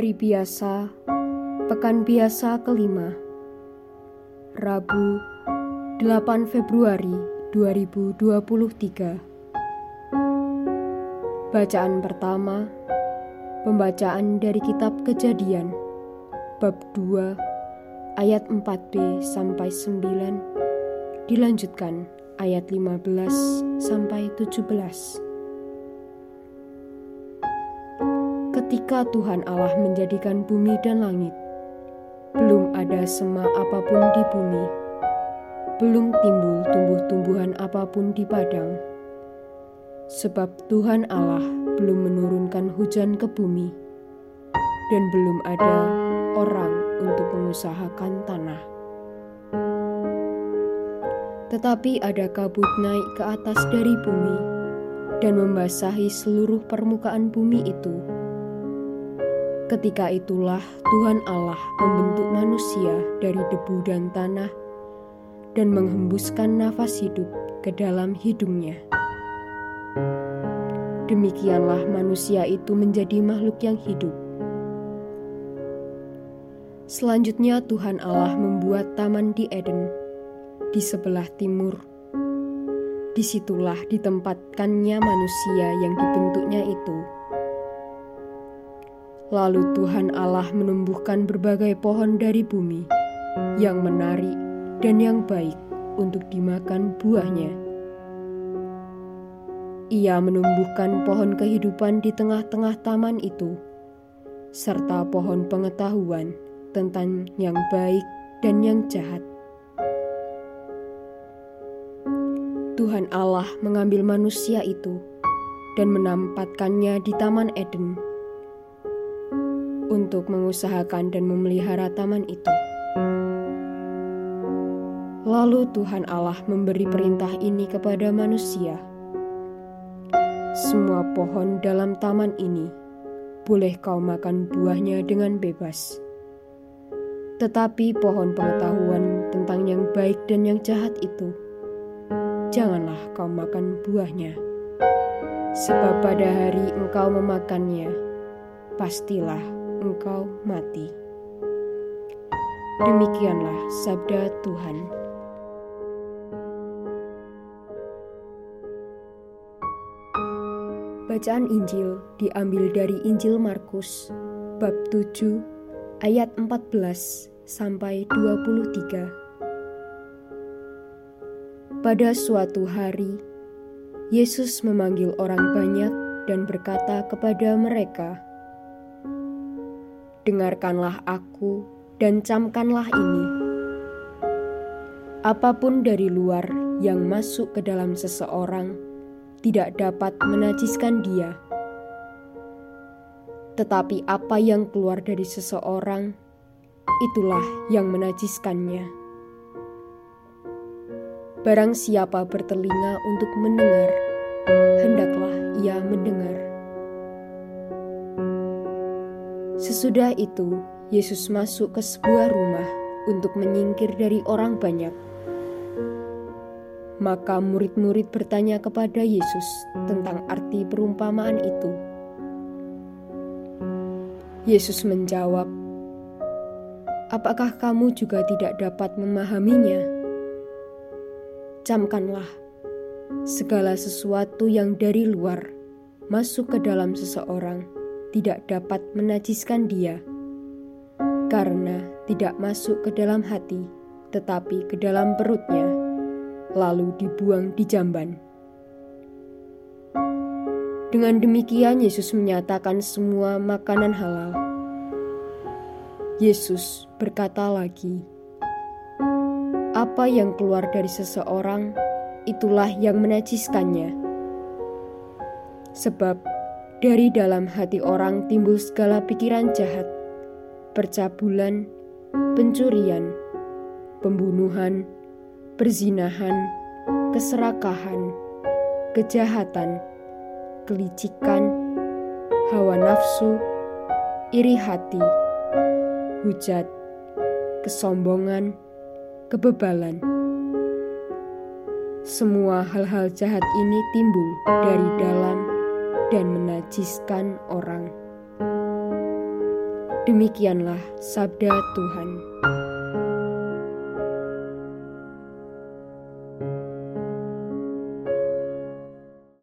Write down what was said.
Hari biasa, pekan biasa kelima, Rabu 8 Februari 2023. Bacaan pertama, pembacaan dari kitab kejadian, bab 2, ayat 4b sampai 9, dilanjutkan ayat 15 sampai 17. Ketika Tuhan Allah menjadikan bumi dan langit, belum ada sema apa pun di bumi, belum timbul tumbuh-tumbuhan apa pun di padang, sebab Tuhan Allah belum menurunkan hujan ke bumi, dan belum ada orang untuk mengusahakan tanah. Tetapi ada kabut naik ke atas dari bumi dan membasahi seluruh permukaan bumi itu Ketika itulah Tuhan Allah membentuk manusia dari debu dan tanah dan menghembuskan nafas hidup ke dalam hidungnya. Demikianlah manusia itu menjadi makhluk yang hidup. Selanjutnya Tuhan Allah membuat taman di Eden, di sebelah timur. Di situlah ditempatkannya manusia yang dibentuknya itu Lalu Tuhan Allah menumbuhkan berbagai pohon dari bumi yang menarik dan yang baik untuk dimakan buahnya. Ia menumbuhkan pohon kehidupan di tengah-tengah taman itu, serta pohon pengetahuan tentang yang baik dan yang jahat. Tuhan Allah mengambil manusia itu dan menampatkannya di Taman Eden untuk mengusahakan dan memelihara taman itu. Lalu Tuhan Allah memberi perintah ini kepada manusia. Semua pohon dalam taman ini boleh kau makan buahnya dengan bebas. Tetapi pohon pengetahuan tentang yang baik dan yang jahat itu, janganlah kau makan buahnya. Sebab pada hari engkau memakannya, pastilah engkau mati. Demikianlah sabda Tuhan. Bacaan Injil diambil dari Injil Markus bab 7 ayat 14 sampai 23. Pada suatu hari, Yesus memanggil orang banyak dan berkata kepada mereka, dengarkanlah aku dan camkanlah ini. Apa pun dari luar yang masuk ke dalam seseorang tidak dapat menajiskan dia. Tetapi apa yang keluar dari seseorang, itulah yang menajiskannya. Barang siapa bertelinga untuk mendengar, hendaklah ia mendengar. Sesudah itu, Yesus masuk ke sebuah rumah untuk menyingkir dari orang banyak. Maka murid-murid bertanya kepada Yesus tentang arti perumpamaan itu. Yesus menjawab, "Apakah kamu juga tidak dapat memahaminya? Camkanlah segala sesuatu yang dari luar masuk ke dalam seseorang." Tidak dapat menajiskan dia, karena tidak masuk ke dalam hati, tetapi ke dalam perutnya, lalu dibuang di jamban. Dengan demikian, Yesus menyatakan semua makanan halal. Yesus berkata lagi, "Apa yang keluar dari seseorang, itulah yang menajiskannya." Sebab dari dalam hati orang timbul segala pikiran jahat, percabulan, pencurian, pembunuhan, perzinahan, keserakahan, kejahatan, kelicikan, hawa nafsu, iri hati, hujat, kesombongan, kebebalan. Semua hal-hal jahat ini timbul dari dalam dan menajiskan orang. Demikianlah sabda Tuhan.